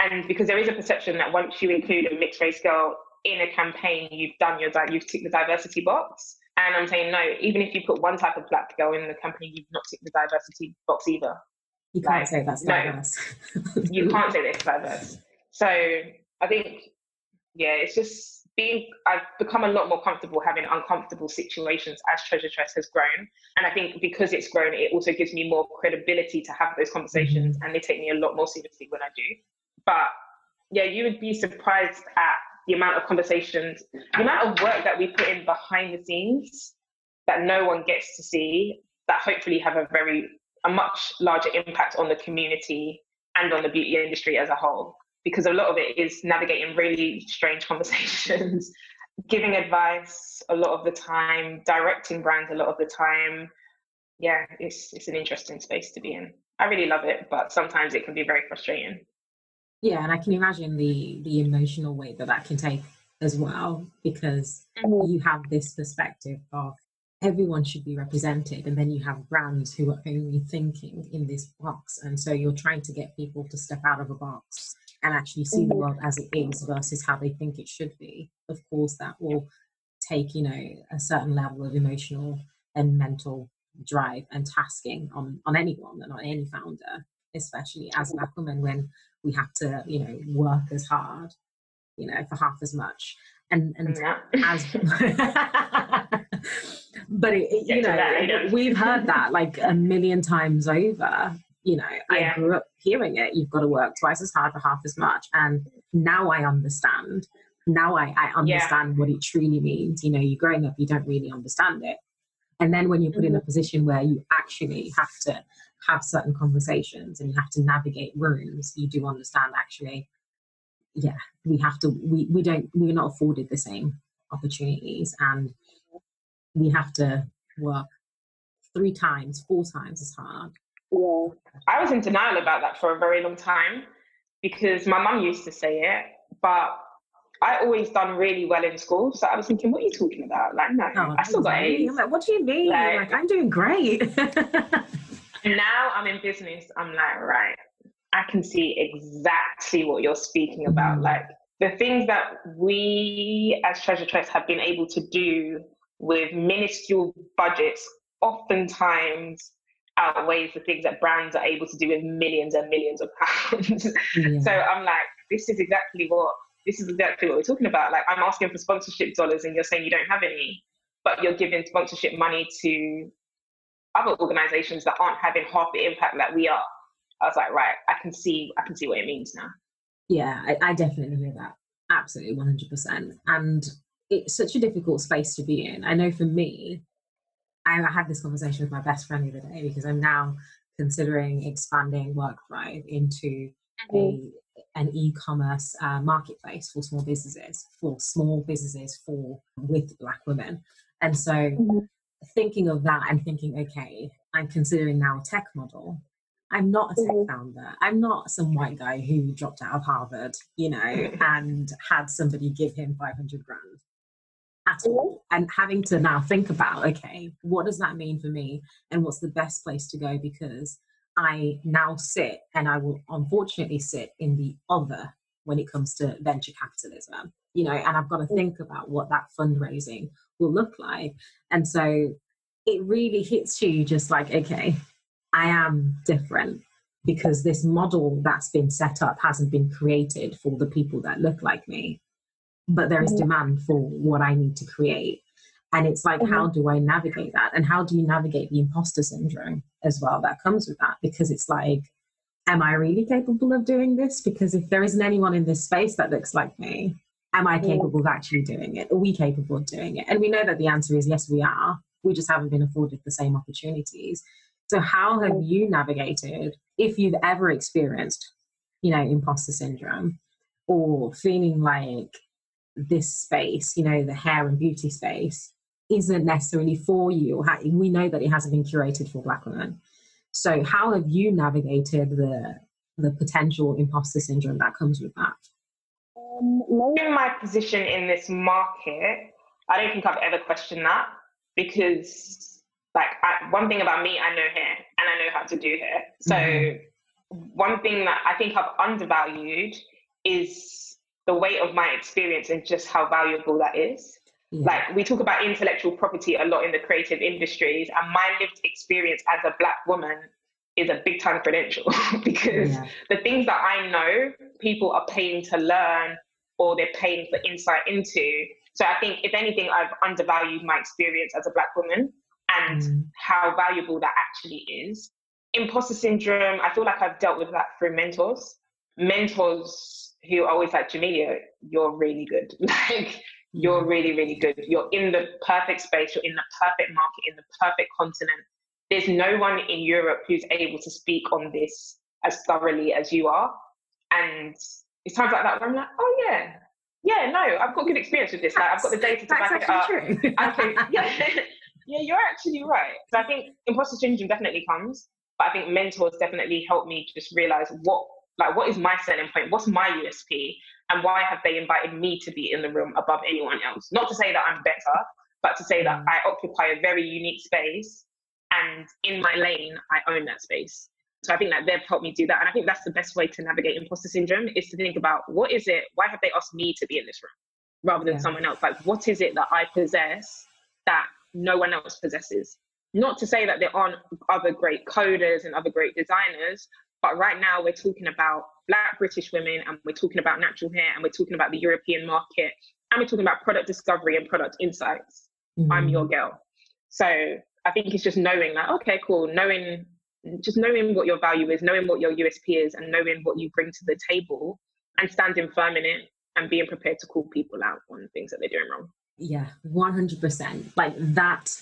S2: And because there is a perception that once you include a mixed race girl in a campaign, you've done your you've ticked the diversity box. And I'm saying no, even if you put one type of black girl in the company, you've not ticked the diversity box either.
S1: You can't like, say that's diverse.
S2: No, you can't say that's diverse. So I think, yeah, it's just being I've become a lot more comfortable having uncomfortable situations as Treasure Tress has grown. And I think because it's grown, it also gives me more credibility to have those conversations mm-hmm. and they take me a lot more seriously when I do. But yeah, you would be surprised at the amount of conversations, the amount of work that we put in behind the scenes that no one gets to see that hopefully have a very a much larger impact on the community and on the beauty industry as a whole because a lot of it is navigating really strange conversations, giving advice a lot of the time, directing brands a lot of the time. Yeah, it's it's an interesting space to be in. I really love it, but sometimes it can be very frustrating.
S1: Yeah, and I can imagine the the emotional weight that that can take as well because mm-hmm. you have this perspective of everyone should be represented and then you have brands who are only thinking in this box and so you're trying to get people to step out of a box and actually see the mm-hmm. world as it is versus how they think it should be. Of course, that will take, you know, a certain level of emotional and mental drive and tasking on, on anyone and on any founder. especially as black women when we have to, you know, work as hard, you know, for half as much. And and yeah. as but it, it, you know, we've heard that like a million times over. You know, yeah. I grew up hearing it. You've got to work twice as hard for half as much, and now I understand. Now I, I understand yeah. what it truly means. You know, you're growing up, you don't really understand it, and then when you're put mm-hmm. in a position where you actually have to have certain conversations and you have to navigate rooms, you do understand actually, yeah, we have to, we, we don't, we're not afforded the same opportunities and we have to work three times, four times as hard.
S2: Yeah. I was in denial about that for a very long time because my mum used to say it, but I always done really well in school. So I was thinking, what are you talking about? Like, no, oh, I still got A's.
S1: I'm like, what do you mean? Like, like I'm doing great.
S2: now I'm in business. I'm like, right, I can see exactly what you're speaking about. Mm-hmm. Like the things that we as Treasure Tress have been able to do with minuscule budgets, oftentimes outweighs the things that brands are able to do with millions and millions of pounds. Yeah. so I'm like, this is exactly what this is exactly what we're talking about. Like I'm asking for sponsorship dollars and you're saying you don't have any, but you're giving sponsorship money to other organizations that aren't having half the impact that we are. I was like, right, I can see I can see what it means now.
S1: Yeah, I, I definitely hear that. Absolutely, one hundred percent. And it's such a difficult space to be in. I know for me, I, I had this conversation with my best friend the other day because I'm now considering expanding WorkThrive into mm-hmm. a an e-commerce uh, marketplace for small businesses, for small businesses for with Black women. And so, mm-hmm. Thinking of that, I'm thinking, okay, I'm considering now a tech model. I'm not a tech mm-hmm. founder. I'm not some white guy who dropped out of Harvard, you know, mm-hmm. and had somebody give him 500 grand at mm-hmm. all. And having to now think about, okay, what does that mean for me? And what's the best place to go? Because I now sit and I will unfortunately sit in the other when it comes to venture capitalism, you know, and I've got to mm-hmm. think about what that fundraising will look like. And so it really hits you just like, okay, I am different because this model that's been set up hasn't been created for the people that look like me, but there is demand for what I need to create. And it's like, mm-hmm. how do I navigate that? And how do you navigate the imposter syndrome as well that comes with that? Because it's like, am I really capable of doing this? Because if there isn't anyone in this space that looks like me, am I capable of actually doing it? Are we capable of doing it? And we know that the answer is yes, we are. We just haven't been afforded the same opportunities. So, how have you navigated, if you've ever experienced, you know, imposter syndrome or feeling like this space, you know, the hair and beauty space, isn't necessarily for you. We know that it hasn't been curated for Black women. So, how have you navigated the the potential imposter syndrome that comes with that?
S2: Um, knowing my position in this market, I don't think I've ever questioned that because, like, I, one thing about me, I know hair and I know how to do hair. So, mm-hmm. one thing that I think I've undervalued is the weight of my experience and just how valuable that is. Yeah. Like we talk about intellectual property a lot in the creative industries, and my lived experience as a black woman is a big time credential because yeah. the things that I know, people are paying to learn or they're paying for insight into. So I think, if anything, I've undervalued my experience as a black woman and mm. how valuable that actually is. Imposter syndrome, I feel like I've dealt with that through mentors. Mentors who are always like, Jamelia, you're really good. like you're really, really good. You're in the perfect space, you're in the perfect market, in the perfect continent. There's no one in Europe who's able to speak on this as thoroughly as you are. And it's times like that where I'm like, oh yeah, yeah, no, I've got good experience with this. Like, I've got the data to back it up. True. okay, yeah, yeah, you're actually right. So I think imposter syndrome definitely comes, but I think mentors definitely help me to just realize what like what is my selling point what's my usp and why have they invited me to be in the room above anyone else not to say that i'm better but to say that mm. i occupy a very unique space and in my lane i own that space so i think that they've helped me do that and i think that's the best way to navigate imposter syndrome is to think about what is it why have they asked me to be in this room rather than yeah. someone else like what is it that i possess that no one else possesses not to say that there aren't other great coders and other great designers But right now, we're talking about Black British women and we're talking about natural hair and we're talking about the European market and we're talking about product discovery and product insights. Mm. I'm your girl. So I think it's just knowing that, okay, cool, knowing, just knowing what your value is, knowing what your USP is, and knowing what you bring to the table and standing firm in it and being prepared to call people out on things that they're doing wrong.
S1: Yeah, 100%. Like that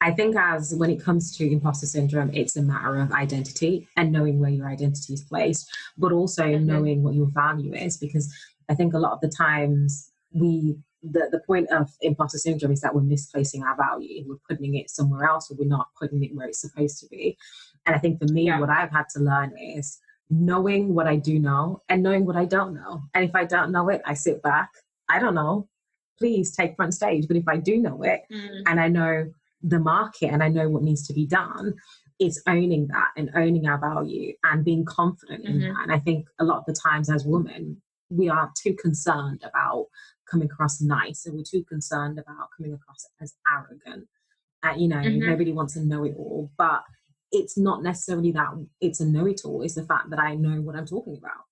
S1: I think as when it comes to imposter syndrome, it's a matter of identity and knowing where your identity is placed, but also mm-hmm. knowing what your value is. Because I think a lot of the times we the, the point of imposter syndrome is that we're misplacing our value. We're putting it somewhere else or we're not putting it where it's supposed to be. And I think for me, yeah. what I've had to learn is knowing what I do know and knowing what I don't know. And if I don't know it, I sit back. I don't know. Please take front stage. But if I do know it mm. and I know the market and I know what needs to be done, it's owning that and owning our value and being confident mm-hmm. in that. And I think a lot of the times as women, we are too concerned about coming across nice and we're too concerned about coming across as arrogant. Uh, you know, mm-hmm. nobody wants to know it all, but it's not necessarily that it's a know it all, it's the fact that I know what I'm talking about.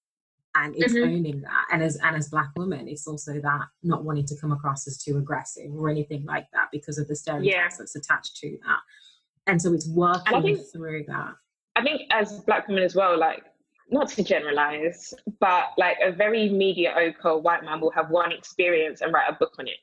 S1: And it's mm-hmm. owning that. And as and as black women it's also that not wanting to come across as too aggressive or anything like that because of the stereotypes yeah. that's attached to that. And so it's working think, through that.
S2: I think as black women as well like not to generalize but like a very mediocre white man will have one experience and write a book on it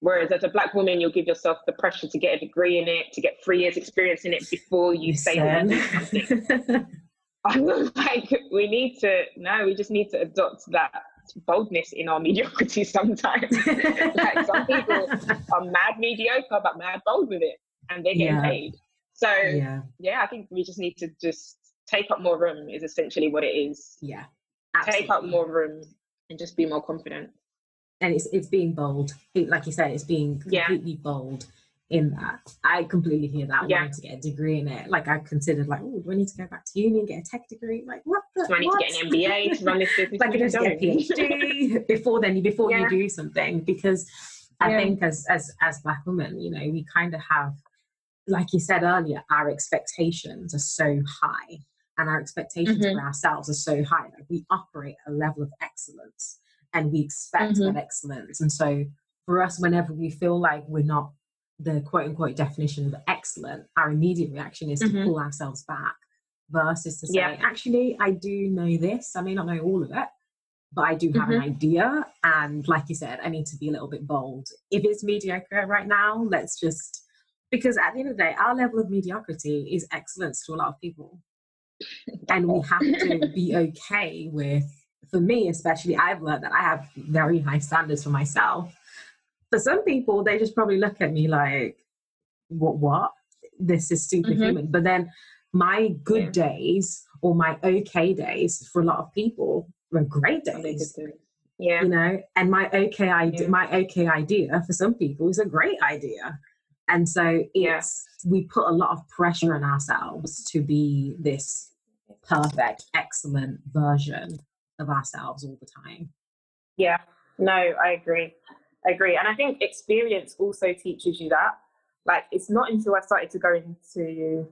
S2: Whereas as a black woman, you'll give yourself the pressure to get a degree in it, to get three years experience in it before you say something. I was like, we need to, no, we just need to adopt that boldness in our mediocrity sometimes. like some people are mad mediocre, but mad bold with it and they're getting yeah. paid. So, yeah. yeah, I think we just need to just take up more room, is essentially what it is.
S1: Yeah.
S2: Absolutely. Take up more room and just be more confident.
S1: And it's it's being bold. Like you said, it's being completely yeah. bold in that. I completely hear that. Yeah. Wanting to get a degree in it. Like I considered like, oh, do I need to go back to uni and get a tech degree? Like what?
S2: The, do I need what? to get an MBA to run this business?
S1: like I need to get a PhD before then. Before yeah. you do something, because I yeah. think as as as black women, you know, we kind of have, like you said earlier, our expectations are so high, and our expectations mm-hmm. for ourselves are so high. Like we operate a level of excellence, and we expect mm-hmm. that excellence, and so. For us, whenever we feel like we're not the quote unquote definition of excellent, our immediate reaction is to mm-hmm. pull ourselves back versus to say, yeah. actually, I do know this. I may not know all of it, but I do have mm-hmm. an idea. And like you said, I need to be a little bit bold. If it's mediocre right now, let's just, because at the end of the day, our level of mediocrity is excellence to a lot of people. and we have to be okay with, for me especially, I've learned that I have very high standards for myself for some people, they just probably look at me like, what, what? This is superhuman. Mm-hmm. But then my good yeah. days or my okay days for a lot of people were great days.
S2: Yeah.
S1: You know, and my okay idea, yeah. my okay idea for some people is a great idea. And so it's, yeah. we put a lot of pressure on ourselves to be this perfect, excellent version of ourselves all the time.
S2: Yeah, no, I agree agree. And I think experience also teaches you that. Like, it's not until I started to go into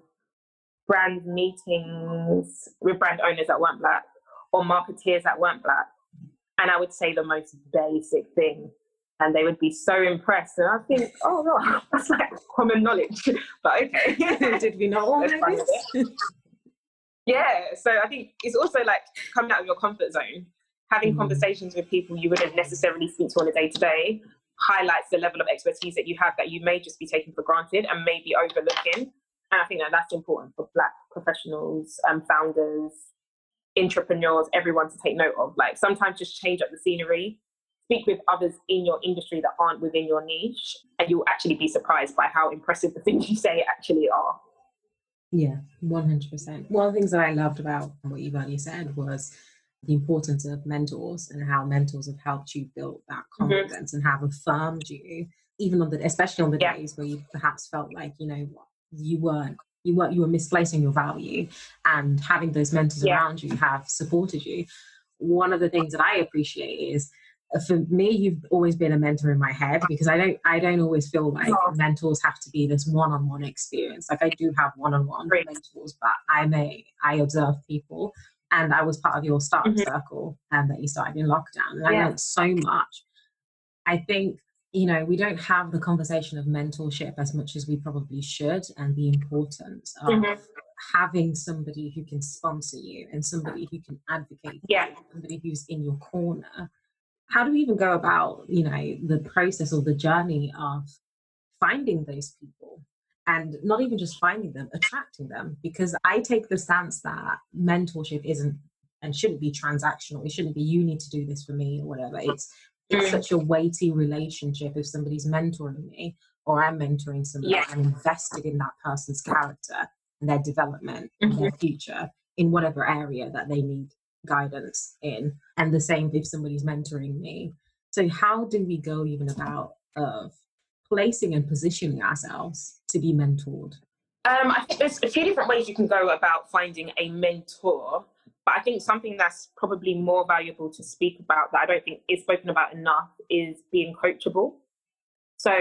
S2: brand meetings with brand owners that weren't black or marketeers that weren't black. And I would say the most basic thing. And they would be so impressed. And I think, oh, no, that's like common knowledge. but okay.
S1: Did we not all know this?
S2: Yeah. So I think it's also like coming out of your comfort zone having mm. conversations with people you wouldn't necessarily speak to on a day to day highlights the level of expertise that you have that you may just be taking for granted and maybe overlooking. And I think that that's important for Black professionals, and um, founders, entrepreneurs, everyone to take note of. Like sometimes just change up the scenery, speak with others in your industry that aren't within your niche, and you'll actually be surprised by how impressive the things you say actually are.
S1: Yeah, 100%. One of the things that I loved about what you've already said was the importance of mentors and how mentors have helped you build that mm-hmm. confidence mm-hmm. and have affirmed you, even on the, especially on the yeah. days where you perhaps felt like, you know, you weren't, you weren't, you were misplacing your value and having those mentors yeah. around you have supported you. One of the things that I appreciate is for me you've always been a mentor in my head because i don't i don't always feel like oh. mentors have to be this one-on-one experience like i do have one-on-one mentors but i may i observe people And I was part of your startup mm-hmm. circle and that you started in lockdown. And yeah. I learned so much. I think, you know, we don't have the conversation of mentorship as much as we probably should and the importance of mm-hmm. having somebody who can sponsor you and somebody who can advocate
S2: yeah.
S1: You, somebody who's in your corner. How do we even go about, you know, the process or the journey of finding those people? and not even just finding them, attracting them. Because I take the stance that mentorship isn't and shouldn't be transactional. It shouldn't be you need to do this for me or whatever. It's it's mm. such a weighty relationship if somebody's mentoring me or I'm mentoring somebody. Yeah. I'm invested in that person's character and their development mm-hmm. and their mm-hmm. future in whatever area that they need guidance in. And the same if somebody's mentoring me. So how do we go even about of placing and positioning ourselves to be mentored?
S2: Um, I think there's a few different ways you can go about finding a mentor, but I think something that's probably more valuable to speak about that I don't think is spoken about enough is being coachable. So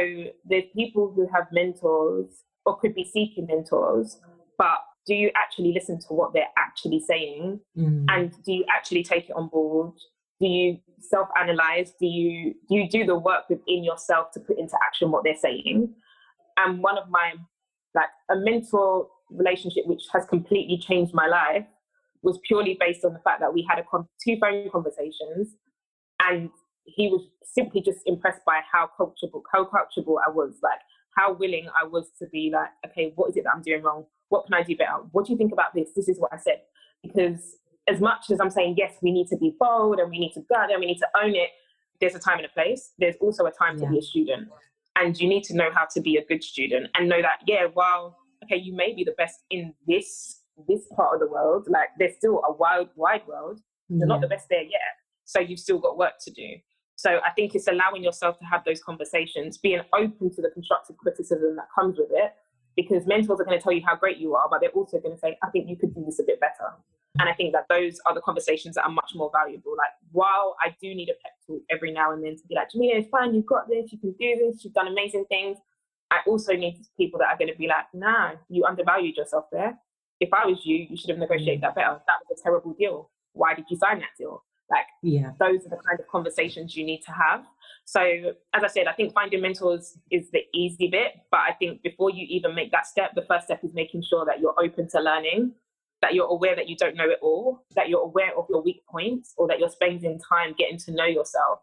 S2: there's people who have mentors or could be seeking mentors, but do you actually listen to what they're actually saying? Mm. And do you actually take it on board? Do you self-analyze? Do you do you do the work within yourself to put into action what they're saying? And one of my like a mentor relationship which has completely changed my life was purely based on the fact that we had a con- two phone conversations and he was simply just impressed by how coachable how coachable I was like how willing I was to be like okay what is it that I'm doing wrong what can I do better what do you think about this this is what I said because as much as I'm saying, yes, we need to be bold and we need to go and we need to own it, there's a time and a place. There's also a time yeah. to be a student. And you need to know how to be a good student and know that, yeah, while, okay, you may be the best in this this part of the world, like there's still a wide, wide world. You're yeah. not the best there yet. So you've still got work to do. So I think it's allowing yourself to have those conversations, being open to the constructive criticism that comes with it, because mentors are going to tell you how great you are, but they're also going to say, I think you could do this a bit better. And I think that those are the conversations that are much more valuable. Like, while I do need a pep talk every now and then to be like, Jamelia, it's fine, you've got this, you can do this, you've done amazing things. I also need people that are going to be like, nah, you undervalued yourself there. If I was you, you should have negotiated that better. That was a terrible deal. Why did you sign that deal? Like, yeah. those are the kind of conversations you need to have. So, as I said, I think finding mentors is the easy bit. But I think before you even make that step, the first step is making sure that you're open to learning that you're aware that you don't know it all, that you're aware of your weak points, or that you're spending time getting to know yourself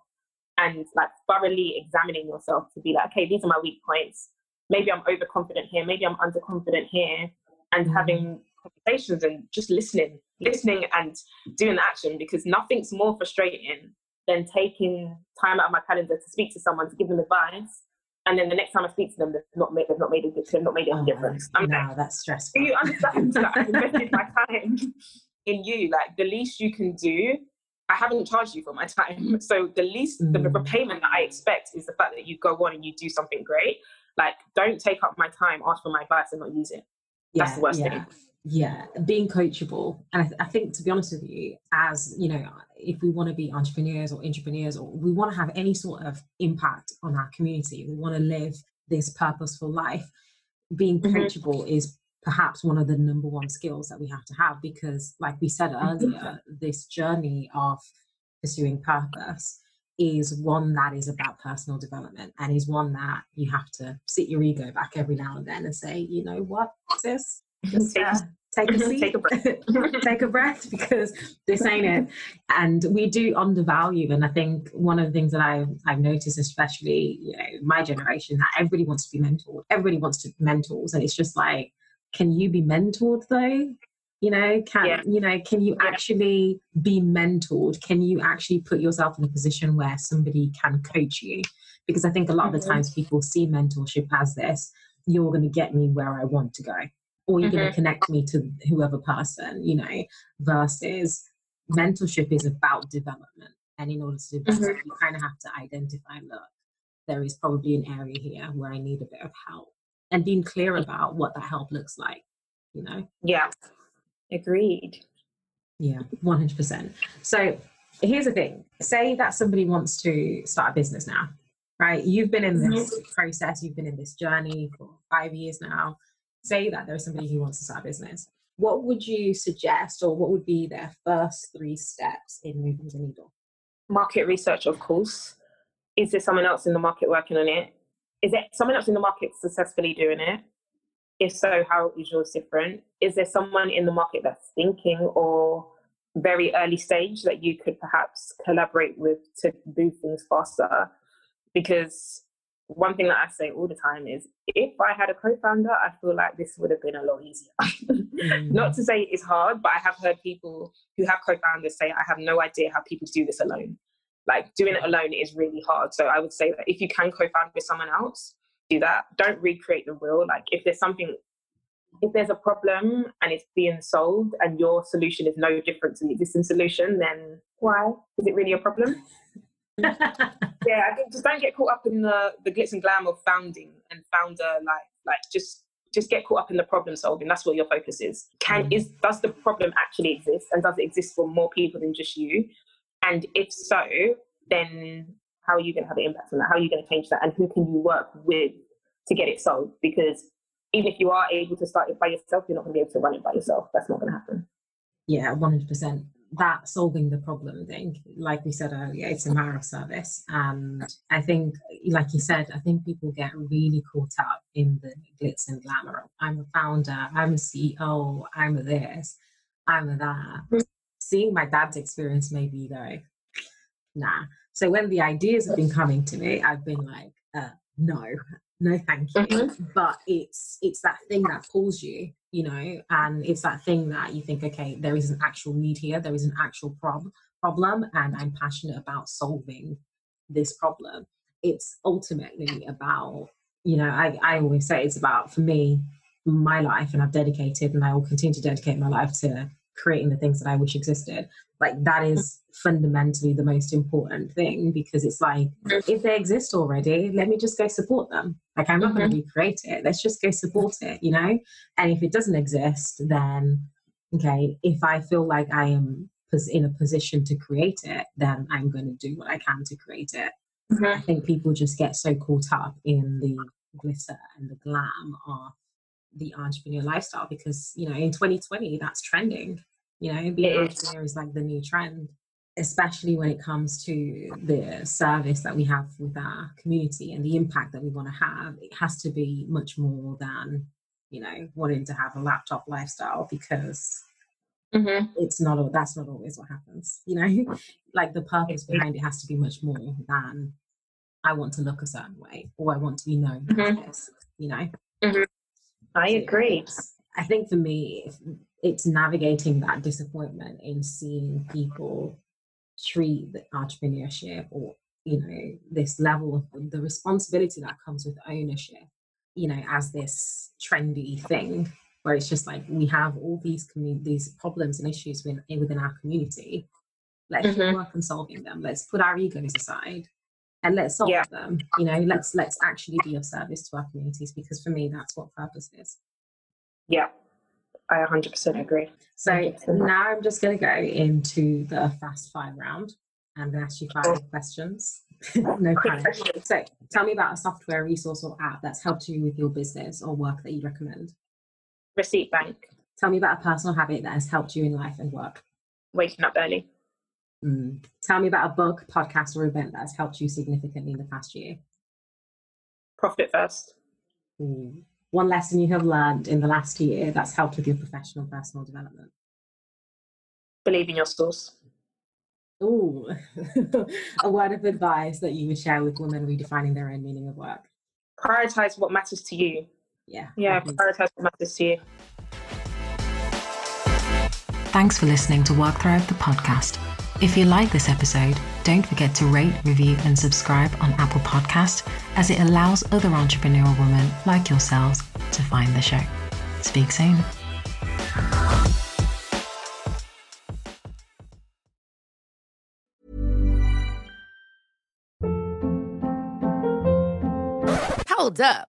S2: and like thoroughly examining yourself to be like, okay, these are my weak points. Maybe I'm overconfident here, maybe I'm underconfident here, and mm-hmm. having conversations and just listening, listening and doing the action because nothing's more frustrating than taking time out of my calendar to speak to someone to give them advice and then the next time I speak to them, they've not made they've not made a they've not made any oh, difference.
S1: I'm no, like, that's stressful.
S2: Do you understand that I've invested my time in you? Like the least you can do, I haven't charged you for my time. So the least mm. the repayment that I expect is the fact that you go on and you do something great. Like don't take up my time, ask for my advice and not use it. That's the worst
S1: yeah.
S2: thing
S1: yeah being coachable and I, th- I, think to be honest with you as you know if we want to be entrepreneurs or entrepreneurs or we want to have any sort of impact on our community we want to live this purposeful life being mm-hmm. is perhaps one of the number one skills that we have to have because like we said mm-hmm. earlier this journey of pursuing purpose is one that is about personal development and is one that you have to sit your ego back every now and then and say you know what sis just uh, take a seat, take a breath, take a breath because this ain't it. And we do undervalue. And I think one of the things that I, I've noticed, especially you know, my generation, that everybody wants to be mentored. Everybody wants to be mentors, and it's just like, can you be mentored though? You know, can yeah. you know, can you actually be mentored? Can you actually put yourself in a position where somebody can coach you? Because I think a lot mm-hmm. of the mm-hmm. times people see mentorship as this, you're going to get me where I want to go or you're mm-hmm. going to connect me to whoever person, you know, versus mentorship is about development. And in order to develop, mm-hmm. you kind of have to identify, look, there is probably an area here where I need a bit of help. And being clear about what that help looks like, you know?
S2: Yeah. Agreed.
S1: Yeah, 100%. So here's the thing say that somebody wants to start a business now, right? You've been in this mm-hmm. process, you've been in this journey for five years now say that there's somebody who wants to start a business what would you suggest or what would be their first three steps in moving the needle?
S2: Market research, of course. Is there someone else in the market working on it? Is there someone else in the market successfully doing it? If so, how is yours different? Is there someone in the market that's thinking or very early stage that you could perhaps collaborate with to move things faster? Because one thing that I say all the time is if I had a co founder, I feel like this would have been a lot easier. mm. Not to say it's hard, but I have heard people who have co founders say, I have no idea how people do this alone. Like doing it alone is really hard. So I would say that if you can co found with someone else, do that. Don't recreate the wheel. Like if there's something, if there's a problem and it's being solved and your solution is no different to the existing solution, then why? Is it really a problem? Yeah, I think just don't get caught up in the the glitz and glam of founding and founder life. Like just just get caught up in the problem solving. That's what your focus is. Can mm. is does the problem actually exist and does it exist for more people than just you? And if so, then how are you going to have an impact on that? How are you going to change that? And who can you work with to get it solved? Because even if you are able to start it by yourself, you're not going to be able to run it by yourself. That's not going to happen.
S1: Yeah, 100% that solving the problem thing, like we said earlier, it's a matter of service. And I think, like you said, I think people get really caught up in the glitz and glamour. I'm a founder, I'm a CEO, I'm a this, I'm a that. Mm. Seeing my dad's experience made me go, nah. So when the ideas have been coming to me, I've been like, uh, no, no thank you mm-hmm. but it's it's that thing that pulls you you know and it's that thing that you think okay there is an actual need here there is an actual prob- problem and i'm passionate about solving this problem it's ultimately about you know I, I always say it's about for me my life and i've dedicated and i will continue to dedicate my life to creating the things that i wish existed. Like that is fundamentally the most important thing because it's like if they exist already let me just go support them. Like i'm not mm-hmm. going to recreate it. Let's just go support it you know? And if it doesn't exist then okay if i feel like i am in a position to create it then i'm going to do what i can to create it. Mm-hmm. i think people just get so caught up in the glitter and the glam of the entrepreneur lifestyle because you know in 2020 that's trending you know, being an entrepreneur is like the new trend, especially when it comes to the service that we have with our community and the impact that we want to have. It has to be much more than, you know, wanting to have a laptop lifestyle because mm-hmm. it's not, that's not always what happens, you know? like the purpose behind it has to be much more than I want to look a certain way or I want to be known mm-hmm. as you know?
S2: Mm-hmm. I agree.
S1: I think for me, it's navigating that disappointment in seeing people treat the entrepreneurship or you know this level of the responsibility that comes with ownership you know as this trendy thing where it's just like we have all these commun- these problems and issues within, within our community let's mm-hmm. work on solving them let's put our egos aside and let's solve yeah. them you know let's let's actually be of service to our communities because for me that's what purpose is
S2: yeah I 100% agree.
S1: So 100%. now I'm just going to go into the fast five round and ask you five oh. questions. no panic. So tell me about a software resource or app that's helped you with your business or work that you recommend.
S2: Receipt Bank.
S1: Tell me about a personal habit that has helped you in life and work.
S2: Waking up early.
S1: Mm. Tell me about a book, podcast, or event that has helped you significantly in the past year.
S2: Profit first.
S1: Mm one lesson you have learned in the last year that's helped with your professional personal development?
S2: Believe in your stores.
S1: Oh, a word of advice that you would share with women redefining their own meaning of work.
S2: Prioritize what matters to you.
S1: Yeah.
S2: Yeah, prioritize what matters to you.
S3: Thanks for listening to Work Thrive the podcast. If you like this episode, don't forget to rate, review, and subscribe on Apple Podcast as it allows other entrepreneurial women like yourselves to find the show. Speak soon.
S4: Hold up.